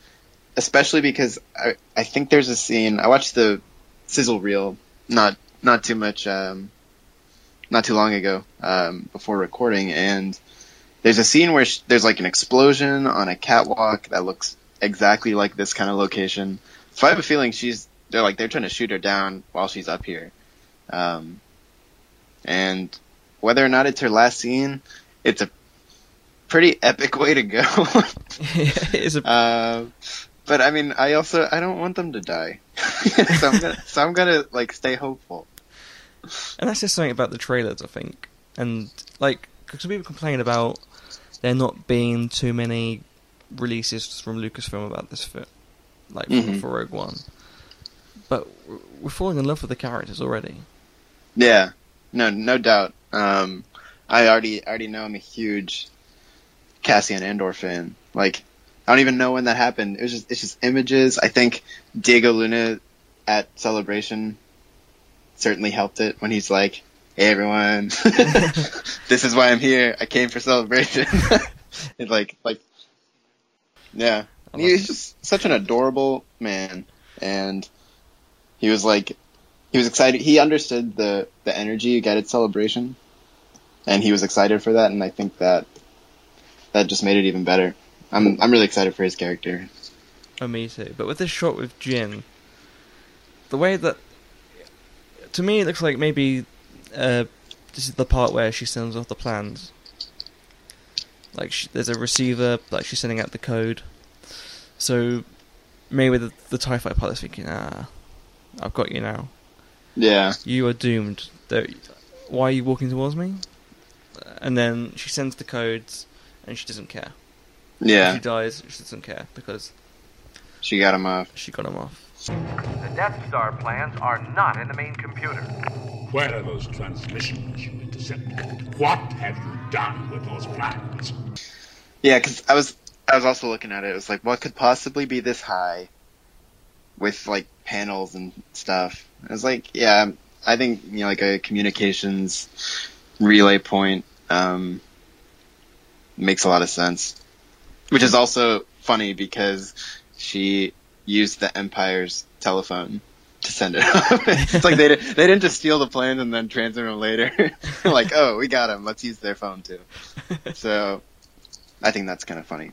especially because I I think there's a scene. I watched the sizzle reel not not too much um, not too long ago um, before recording, and there's a scene where sh- there's like an explosion on a catwalk that looks exactly like this kind of location. So I have a feeling she's they're like they're trying to shoot her down while she's up here, um, and whether or not it's her last scene, it's a pretty epic way to go. it's a uh, but I mean, I also I don't want them to die, so I'm gonna so I'm gonna like stay hopeful. And that's just something about the trailers, I think. And like, because people complain about there not being too many releases from Lucasfilm about this fit, like for, Mhm. for Rogue One. But we're- we're falling in love with the characters already. Yeah, no, no doubt. Um, I already already know I'm a huge Cassian Andor fan. Like, I don't even know when that happened. It was just it's just images. I think Diego Luna at Celebration certainly helped it when he's like, "Hey everyone, this is why I'm here. I came for Celebration." it's like like, yeah, I he love was just such an adorable man, and he was like he was excited. He understood the the energy you get at celebration, and he was excited for that. And I think that that just made it even better. I'm I'm really excited for his character. Oh, me too. But with this shot with Jyn, the way that to me it looks like maybe uh, this is the part where she sends off the plans. Like she, there's a receiver, like she's sending out the code. So maybe the, the Tie Fighter pilot's thinking, ah, I've got you now. Yeah, You are doomed. Why are you walking towards me? And then she sends the codes, and she doesn't care. yeah, She dies. She doesn't care because she got him off. she got him off. The Death Star plans are not in the main computer. Where are those transmissions you intercepted? What have you done with those plans? Yeah, because I was I was also looking at it. It was like, what could possibly be this high with like panels and stuff? I was like, yeah, I think you know, like a communications relay point um, makes a lot of sense. Which is also funny because she used the Empire's telephone to send it up. it's like they di- they didn't just steal the plans and then transfer them later. like, oh, we got them. Let's use their phone too. So, I think that's kind of funny.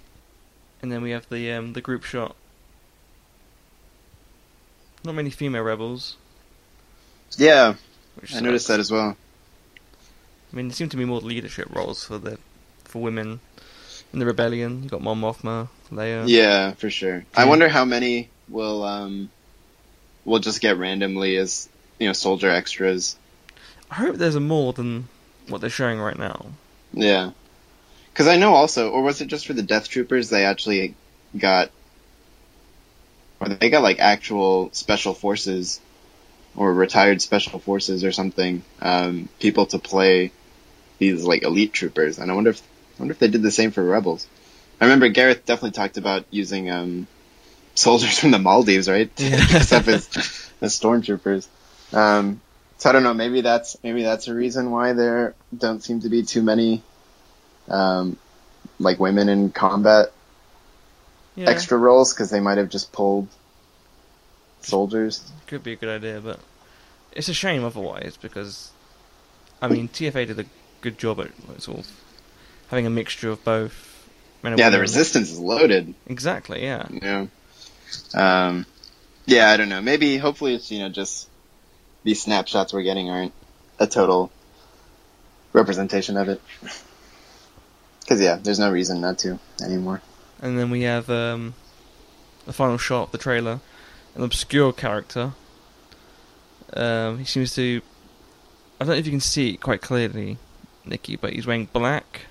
And then we have the um, the group shot. Not many female rebels. Yeah, Which I noticed that as well. I mean, there seem to be more leadership roles for the for women in the rebellion. You got Mon Mothma, Leia. Yeah, for sure. I wonder how many will um will just get randomly as you know soldier extras. I hope there's a more than what they're showing right now. Yeah, because I know also, or was it just for the Death Troopers? They actually got, or they got like actual special forces, or retired special forces or something. Um, people to play these like elite troopers, and I wonder if wonder if they did the same for Rebels. I remember Gareth definitely talked about using um, soldiers from the Maldives, right? Yeah. dress as, as stormtroopers. Um, so I don't know. Maybe that's maybe that's a reason why there don't seem to be too many, um, like women in combat Yeah, extra roles because they might have just pulled soldiers. could be a good idea, but it's a shame otherwise because I mean TFA did a good job at sort of having a mixture of both. Yeah, the resistance is loaded. Exactly. Yeah. Yeah. Um, yeah, I don't know. Maybe, hopefully, it's you know just these snapshots we're getting aren't a total representation of it. Because yeah, there's no reason not to anymore. And then we have um, the final shot of the trailer, an obscure character. Um, he seems to. I don't know if you can see it quite clearly, Nicky, but he's wearing black,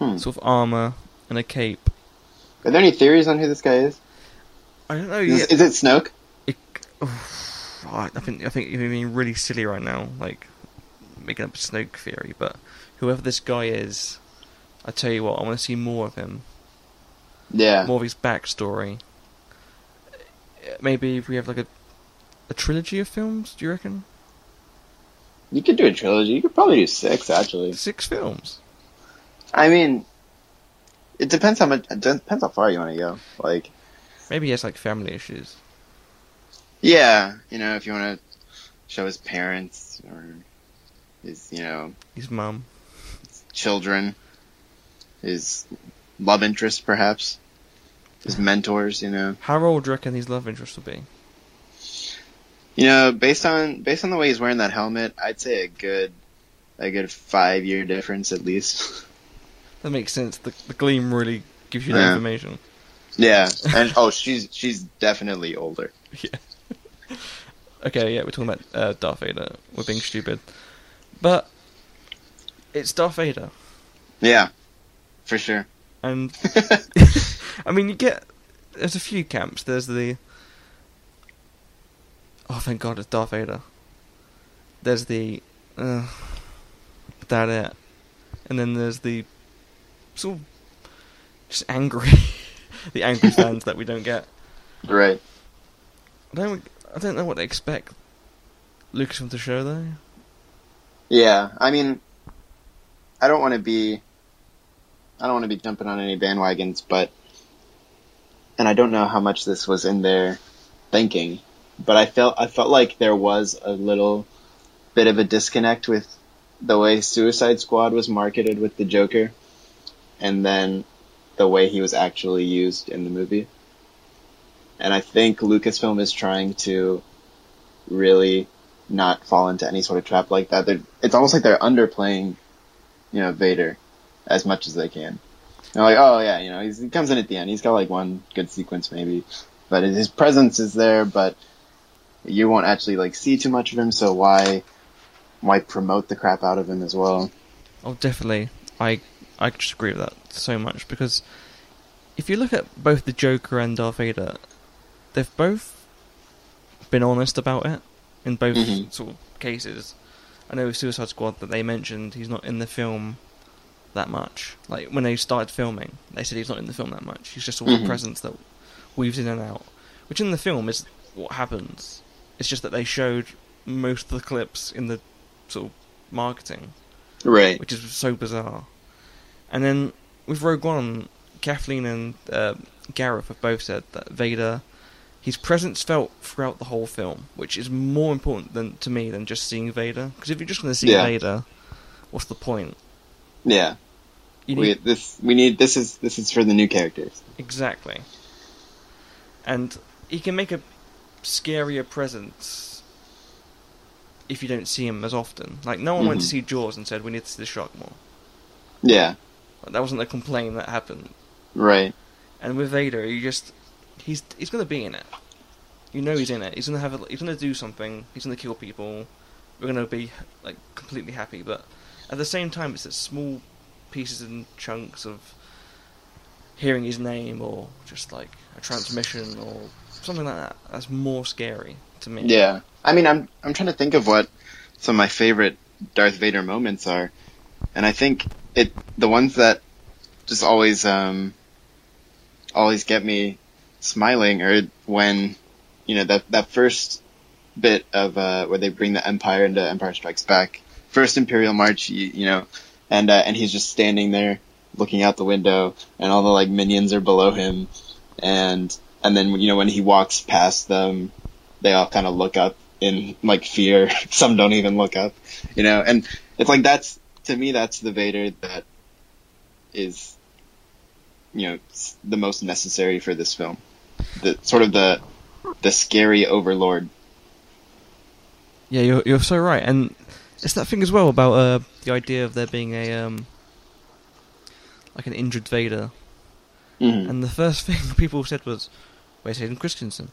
Hmm. sort of armor and a cape. Are there any theories on who this guy is? I don't know. Is, is it Snoke? I think I think you're being really silly right now, like making up a Snoke theory. But whoever this guy is, I tell you what, I want to see more of him, Yeah. more of his backstory. Maybe if we have like a a trilogy of films, do you reckon? You could do a trilogy. You could probably do six, actually. Six films. I mean, it depends how much. It depends how far you want to go. Like, Maybe he has like family issues. yeah, you know, if you want to show his parents or his, you know, His mum. children, his love interest, perhaps, his mentors. You know, How old do you reckon his love interest will be? you know, based on based on the way he's wearing that helmet, I'd say a good, a good five year difference at least. That makes sense. The, the gleam really gives you that Yeah. information. yeah, and oh, she's she's definitely older. Yeah. okay, yeah, we're talking about uh, Darth Vader. We're being stupid, but it's Darth Vader, Yeah, for sure. and I mean, you get there's a few camps. There's the oh, thank God, it's Darth Vader. There's the uh, that it, and then there's the sort of just angry, the angry fans that we don't get. Right. I don't, I don't know what they expect Lucas Lucasfilm to show though. Yeah, I mean, I don't want to be, I don't want to be jumping on any bandwagons, but, and I don't know how much this was in their thinking, but I felt, I felt like there was a little bit of a disconnect with the way Suicide Squad was marketed with the Joker, and then the way he was actually used in the movie. And I think Lucasfilm is trying to really not fall into any sort of trap like that. They're, it's almost like they're underplaying, you know, Vader as much as they can. They're like, oh yeah, you know, he comes in at the end. He's got like one good sequence maybe, but his presence is there, but you won't actually like see too much of him. So why, why promote the crap out of him as well? Oh, definitely. I I just agree with that so much because if you look at both the Joker and Darth Vader, they've both been honest about it in both Mhm. sort of cases. I know with Suicide Squad that they mentioned he's not in the film that much. Like when they started filming, they said he's not in the film that much. He's just a Mhm. presence that weaves in and out, which in the film is what happens. It's just that they showed most of the clips in the sort of marketing Right. which is so bizarre. And then with Rogue One, Kathleen and uh, Gareth have both said that Vader, his presence felt throughout the whole film, which is more important than to me than just seeing Vader. Because if you're just going to see Yeah. Vader, what's the point? Yeah. You We, need this, we need, this is, this is for the new characters. exactly. And he can make a scarier presence if you don't see him as often. Like no one went to Mhm. see Jaws and said we need to see the shark more. Yeah. That wasn't a complaint that happened. Right. And with Vader, you just he's he's gonna be in it. You know he's in it. He's gonna have a, he's gonna do something. He's gonna kill people. We're gonna be like completely happy, but at the same time, it's the small pieces and chunks of hearing his name or just like a transmission or something like that. That's more scary to me. Yeah. I mean, I'm I'm trying to think of what some of my favorite Darth Vader moments are, and I think it the ones that just always um always get me smiling are when you know that that first bit of uh where they bring the Empire into Empire Strikes Back, first Imperial March, you, you know, and uh, and he's just standing there looking out the window, and all the like minions are below him, and and then you know when he walks past them they all kind of look up in like fear. Some don't even look up, you know, and it's like that's to me that's the Vader that is, you know, the most necessary for this film. The sort of the the scary overlord. Yeah, you're you're so right, and it's that thing as well about uh, the idea of there being a um, like an injured Vader. Mhm. And the first thing people said was, Where's Hayden Christensen?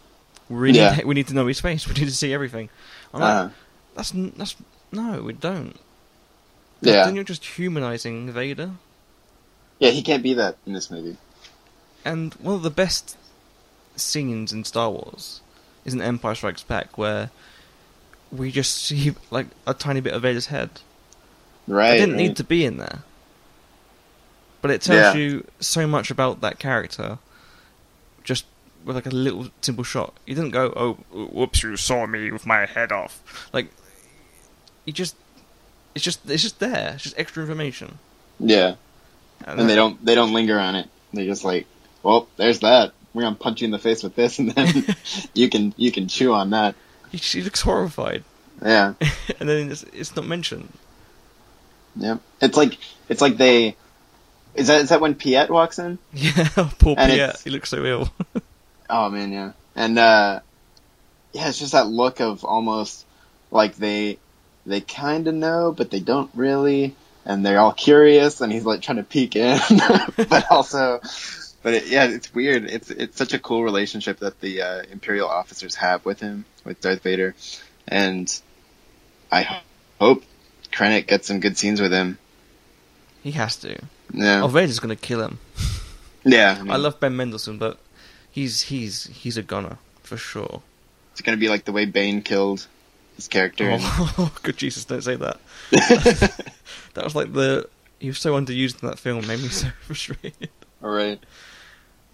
We need, Yeah. we need to know his face. We need to see everything. I'm like, Uh-huh. that's that's no, we don't. Yeah. Then you're just humanizing Vader. Yeah, he can't be that in this movie. And one of the best scenes in Star Wars is in Empire Strikes Back, where we just see like a tiny bit of Vader's head. Right. it didn't right. need to be in there, but it tells Yeah. you so much about that character. Just with like a little simple shot, you didn't go, "Oh, whoops, you saw me with my head off." Like, you just, it's just, it's just there. It's just extra information. Yeah. And, And they don't they don't linger on it. They just like, well, there's that. We're gonna punch you in the face with this, and then you can you can chew on that. He, she looks horrified, Yeah, and then it's, it's not mentioned. yeah. It's like it's like they. Is that is that when Piett walks in? Yeah, poor And Piett. He looks so ill. Oh man, yeah. And uh yeah, it's just that look of almost like they they kind of know, but they don't really, and they're all curious, and he's like trying to peek in, but also, but it, yeah, it's weird. It's it's such a cool relationship that the uh, Imperial officers have with him, with Darth Vader, and I ho- hope Krennic gets some good scenes with him. he has to. Yeah, Oh, Vader's gonna kill him. yeah. I, mean, I love Ben Mendelsohn, but he's he's he's a gunner for sure. It's gonna be like the way Bane killed his character. Oh, good Jesus! Don't say that. that was like the he was so underused in that film. Made me so frustrated. All right.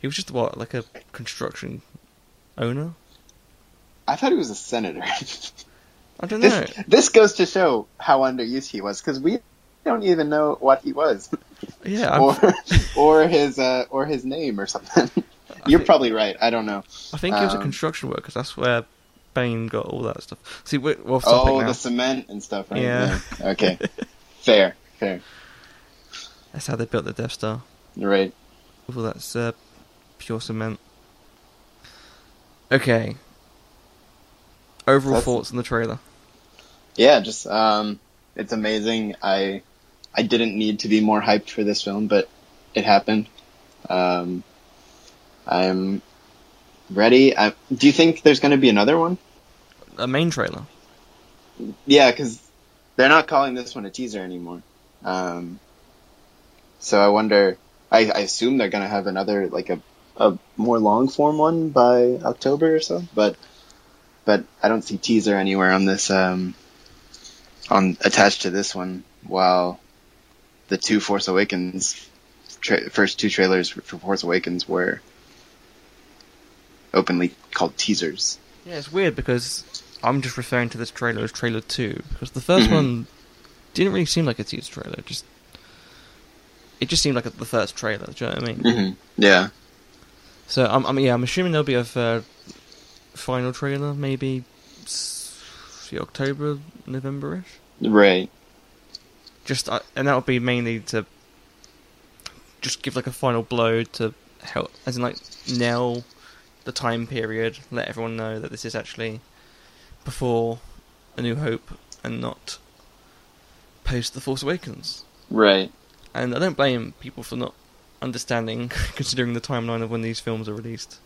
He was just what like a construction owner. I thought he was a senator. I don't know. this this goes to show how underused he was because we don't even know what he was Yeah, or or his uh, or his name or something. You're think- probably right. I don't know. I think he was a um, construction worker. That's where Bane got all that stuff. See, we're, we're off topic Oh, now. the cement and stuff. Right? Yeah. Yeah. Okay. fair. Fair. That's how they built the Death Star. Right. With all that uh, pure cement. Okay. Overall That's- thoughts on the trailer. Yeah. Just um, it's amazing. I I didn't need to be more hyped for this film, but it happened. Um, I'm ready. I, do you think there's going to be another one? A main trailer. Yeah, because they're not calling this one a teaser anymore. Um, so I wonder. I, I assume they're gonna have another like a a more long form one by October or so. But but I don't see teaser anywhere on this um on attached to this one. While the two Force Awakens tra- first two trailers for Force Awakens were openly called teasers. Yeah, it's weird because I'm just referring to this trailer as trailer two because the 1st Mhm. one didn't really seem like a teaser trailer. It just it just seemed like a, the first trailer. Do you know what I mean? hmm Yeah. So I'm, I'm yeah, I'm assuming there'll be a third final trailer, maybe see October, November-ish. Right. Just uh, and that'll be mainly to just give like a final blow to help, as in like nail the time period, let everyone know that this is actually before A New Hope and not post The Force Awakens. Right. And I don't blame people for not understanding, considering the timeline of when these films are released.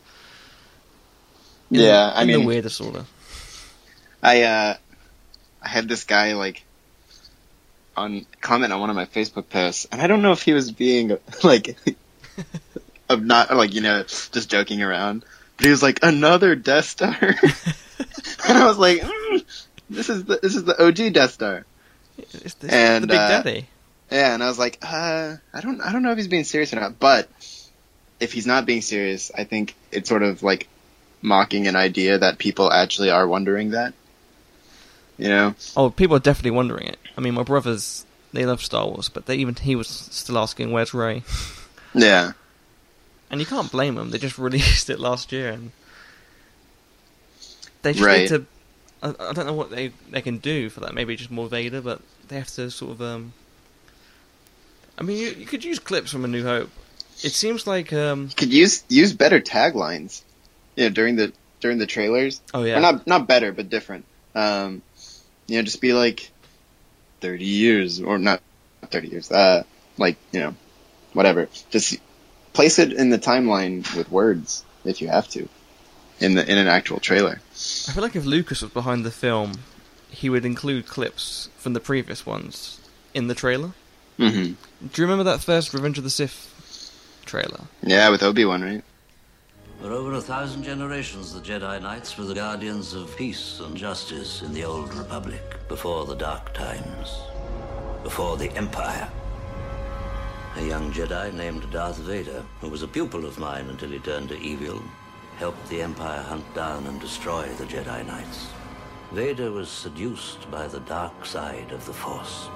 In Yeah, the, I in the mean- weirdest order. I uh I had this guy like on comment on one of my Facebook posts, and I don't know if he was being like of not like you know just joking around, but he was like another Death Star, and I was like, "Mm, this is the this is the OG Death Star. It's, it's And, the Big uh, Daddy. Yeah, and I was like, uh, I don't I don't know if he's being serious or not, but if he's not being serious, I think it's sort of like mocking an idea that people actually are wondering that. You know? Oh, people are definitely wondering it. I mean, my brothers, they love Star Wars, but they even he was still asking, "Where's Rey?" Yeah. And you can't blame them. They just released it last year, and they just Right. need to. I, I don't know what they they can do for that. Maybe just more Vader, but they have to sort of. um I mean, you, you could use clips from A New Hope. It seems like um could use use better taglines. You know, during the during the trailers. Oh, yeah. Or not not better, but different. Um, you know, just be like thirty years or not thirty years. Uh, like you know, whatever. Just place it in the timeline with words if you have to. in the in an actual trailer. I feel like if Lucas was behind the film, he would include clips from the previous ones in the trailer. hmm Do you remember that first Revenge of the Sith trailer? Yeah, with Obi Wan, right? For over a thousand generations, the Jedi Knights were the guardians of peace and justice in the Old Republic, before the Dark Times, before the Empire. A young Jedi named Darth Vader, who was a pupil of mine until he turned to evil, helped the Empire hunt down and destroy the Jedi Knights. Vader was seduced by the dark side of the Force.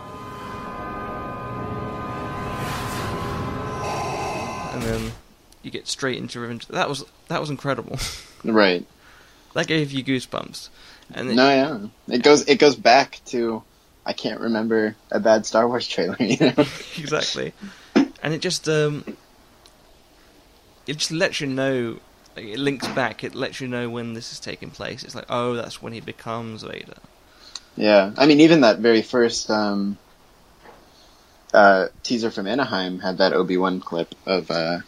And then you get straight into Revenge. That was that was incredible. Right. that gave you goosebumps. And it, No, yeah. It goes it goes back to I can't remember a bad Star Wars trailer. You know? exactly. And it just um, it just lets you know. Like, it links back. It lets you know when this is taking place. It's like, oh, that's when he becomes Vader. Yeah, I mean, even that very first um, uh, teaser from Anaheim had that Obi Wan clip of uh,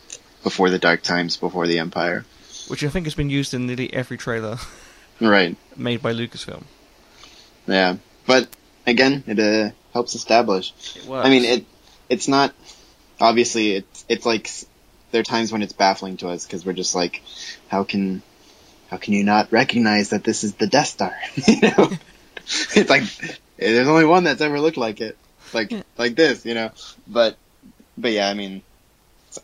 before the Dark Times, before the Empire. which I think has been used in nearly every trailer Right. made by Lucasfilm. Yeah, but again, it uh, helps establish. It works. I mean, it it's not obviously it's it's like there are times when it's baffling to us because we're just like, how can how can you not recognize that this is the Death Star? you know, it's like there's only one that's ever looked like it, like like this, you know. But but yeah, I mean,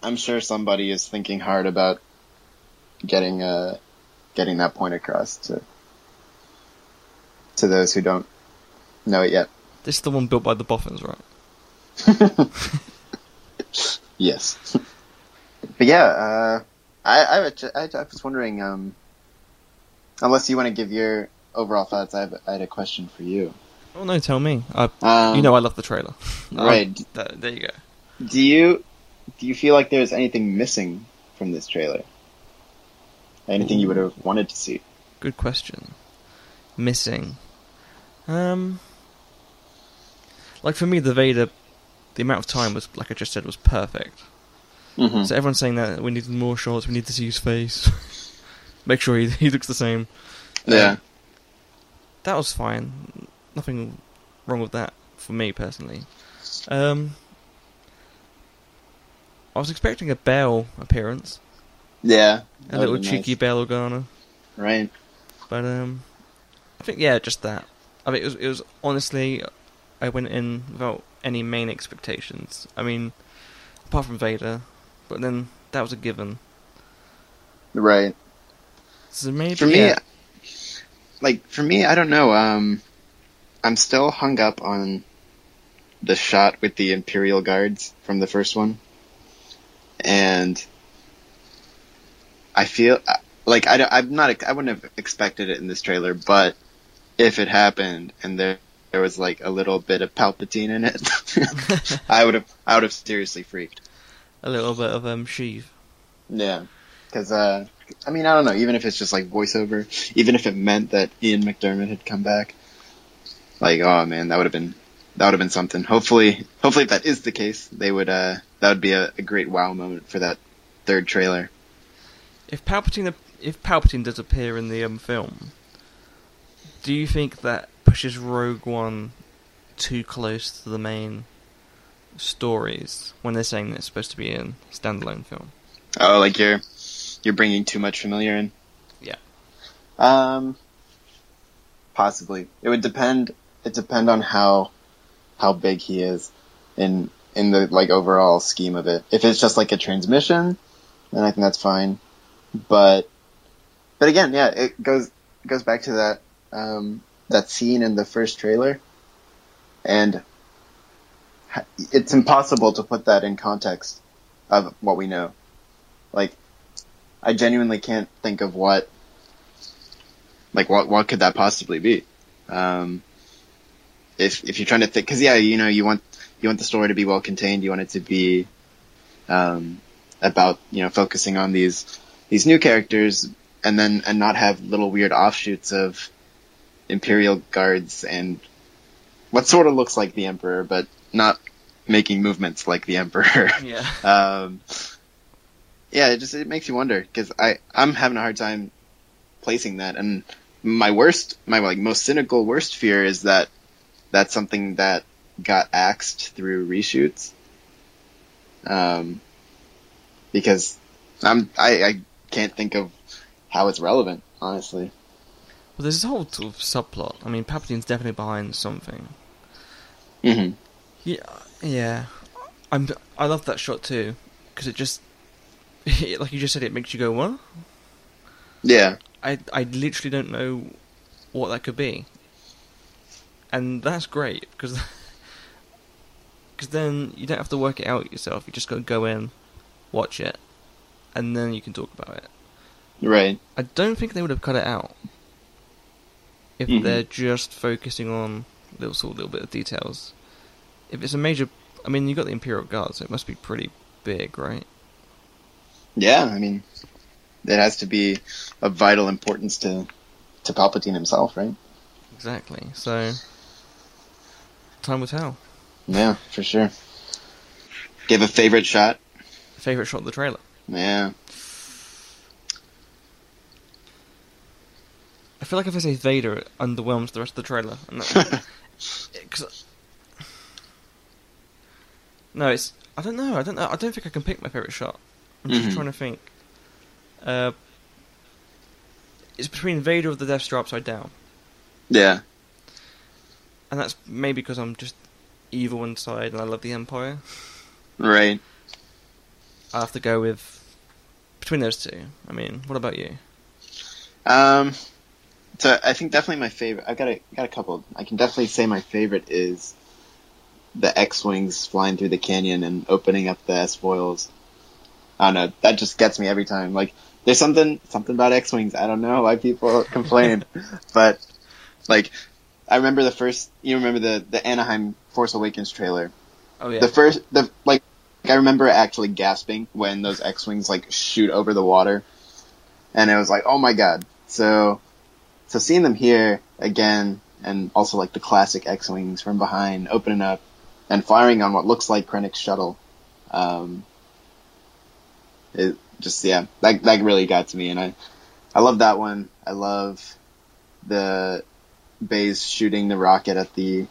I'm sure somebody is thinking hard about getting uh getting that point across to to those who don't know it yet. This is the one built by the Boffins, right? Yes. but yeah, uh, I, I, was I, I was wondering, um, unless you want to give your overall thoughts, I, have, I had a question for you. Oh no, tell me. I, Um, you know I love the trailer. right. Um, th- there you go. Do you do you feel like there's anything missing from this trailer? Anything you would have wanted to see? Good question. Missing. Um, like for me, the Vader, the amount of time was like I just said was perfect. Mhm. So everyone's saying that we need more shots. We need to see his face. Make sure he he looks the same. Yeah. Um, that was fine. Nothing wrong with that for me personally. Um, I was expecting a Bail appearance, Yeah. a little cheeky nice. Bail Organa. Right. But um, I think yeah, just that. I mean, it was it was honestly, I went in without any main expectations. I mean, apart from Vader, but then that was a given. Right. So maybe For me, yeah, like for me, I don't know. Um, I'm still hung up on the shot with the Imperial guards from the first one, and I feel like I, am not. I wouldn't have expected it in this trailer, but if it happened and there there was like a little bit of Palpatine in it, I would have. I would have seriously freaked. a little bit of um Sheev. Yeah, because uh, I mean, I don't know. Even if it's just like voiceover, even if it meant that Ian McDiarmid had come back, like, oh man, that would have been that would have been something. Hopefully, hopefully, if that is the case, they would. Uh, that would be a, a great wow moment for that third trailer. If Palpatine if Palpatine does appear in the um, film, do you think that pushes Rogue One too close to the main stories when they're saying that it's supposed to be a standalone film? Oh, like you're you're bringing too much familiar in. Yeah. Um, possibly. It would depend. It depend on how how big he is in in the like overall scheme of it. If it's just like a transmission, then I think that's fine. But but again, yeah, it goes goes back to that um, that scene in the first trailer, and it's impossible to put that in context of what we know. Like, I genuinely can't think of what, like, what what could that possibly be? Um, if if you're trying to think, because yeah, you know, you want you want the story to be well contained. You want it to be um, about you know focusing on these these new characters, and then and not have little weird offshoots of Imperial guards and what sort of looks like the Emperor, but not making movements like the Emperor. Yeah. um, yeah, it just it makes you wonder because I I'm having a hard time placing that. And my worst, my like most cynical worst fear is that that's something that got axed through reshoots. Um, because I'm I, I can't think of how it's relevant, honestly. Well, there's this whole sort of subplot. I mean, Palpatine's definitely behind something. hmm Yeah, yeah. I'm. I love that shot too because it just, like you just said, it makes you go what? Yeah. I I literally don't know what that could be, and that's great because because then you don't have to work it out yourself. You just got to go in, watch it, and then you can talk about it. Right. I don't think they would have cut it out if Mhm. they're just focusing on little sort of little bit of details. If it's a major, I mean, you got the Imperial Guard, so it must be pretty big, right? Yeah, I mean, it has to be of vital importance to to Palpatine himself, right? Exactly. So time will tell. Yeah, for sure. Give a favorite shot. Favorite shot of the trailer. Yeah. Feel like if I say Vader, it underwhelms the rest of the trailer. And that, 'cause- no, it's. I don't know. I don't know. I don't think I can pick my favorite shot. I'm just Mhm. trying to think. Uh, it's between Vader with the Death Star upside down, Yeah. and that's maybe because I'm just evil inside and I love the Empire. Right. I have to go with between those two. I mean, what about you? Um. So uh, I think definitely my favorite. I've got a got a couple. I can definitely say my favorite is the X-wings flying through the canyon and opening up the S-foils. I don't know. That just gets me every time. Like there's something something about X-wings. I don't know why people complain, but like I remember the first. You remember the the Anaheim Force Awakens trailer. Oh yeah. The first, the like, I remember actually gasping when those X-wings like shoot over the water, and it was like, oh my god. So, so seeing them here again, and also like the classic X-wings from behind opening up and firing on what looks like Krennic's shuttle, um, it just yeah, that that really got to me, and I, I love that one. I love the Baze shooting the rocket at the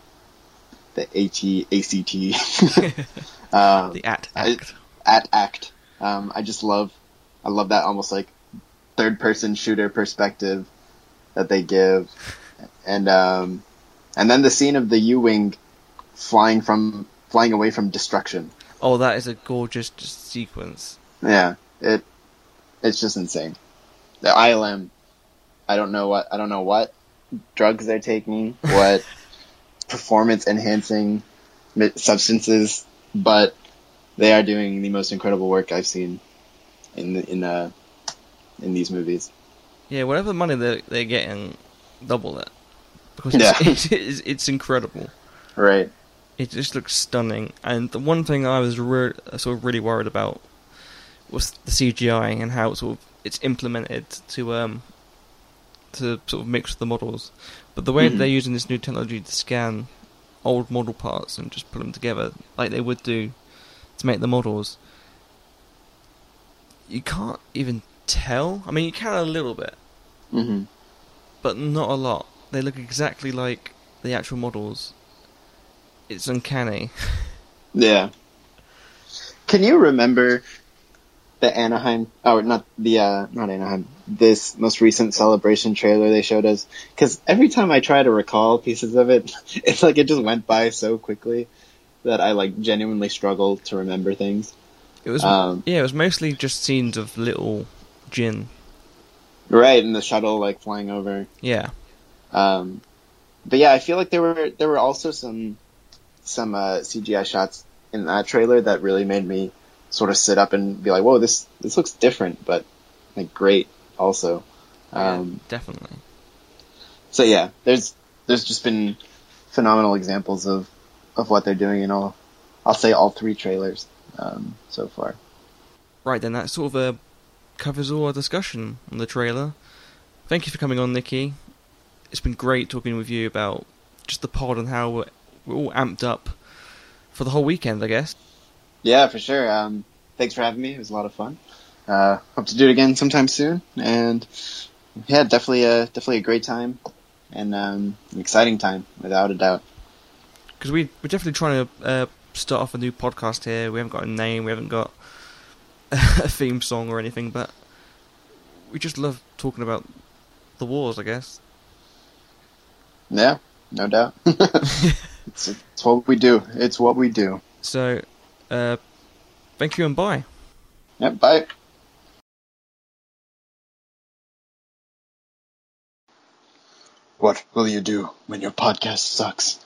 the AT ACT. um, the at I- act. at act. Um, I just love, I love that almost like third person shooter perspective that they give, and um, and then the scene of the U wing flying from flying away from destruction. Oh, that is a gorgeous sequence. Yeah, it it's just insane. The ILM, I don't know what I don't know what drugs they're taking, what performance enhancing substances, but they are doing the most incredible work I've seen in the, in uh in these movies. Yeah, whatever money they're, they're getting, double it. Because Yeah. it's, it's, it's incredible. Right. It just looks stunning. And the one thing I was re- sort of really worried about was the CGI and how it's sort of it's implemented to um to sort of mix the models. But the way Mhm. they're using this new technology to scan old model parts and just put them together like they would do to make the models, you can't even tell. I mean, you can a little bit, hmm but not a lot. They look exactly like the actual models. It's uncanny. Yeah. Can you remember the Anaheim? Oh, not the uh, not Anaheim. This most recent celebration trailer they showed us. Because every time I try to recall pieces of it, it's like it just went by so quickly that I like genuinely struggle to remember things. It was Um, yeah, it was mostly just scenes of little Jyn. Right, and the shuttle like flying over. Yeah, Um, but yeah, I feel like there were there were also some some uh, CGI shots in that trailer that really made me sort of sit up and be like, "Whoa, this this looks different, but like great." Also, um, definitely. so yeah, there's there's just been phenomenal examples of of what they're doing in all I'll say all three trailers um, so far. Right then, that sort of uh, covers all our discussion on the trailer. Thank you for coming on, Nicky. It's been great talking with you about just the pod and how we're, we're all amped up for the whole weekend, I guess. Yeah, for sure. Um, thanks for having me. It was a lot of fun. Uh, hope to do it again sometime soon. And yeah, definitely a definitely a great time, and um, an exciting time without a doubt. Because we we're definitely trying to uh, start off a new podcast here. We haven't got a name. We haven't got a theme song or anything, but we just love talking about the wars. I guess. Yeah, no doubt. it's, it's what we do. It's what we do. So, uh, thank you and bye. Yep. Bye. What will you do when your podcast sucks?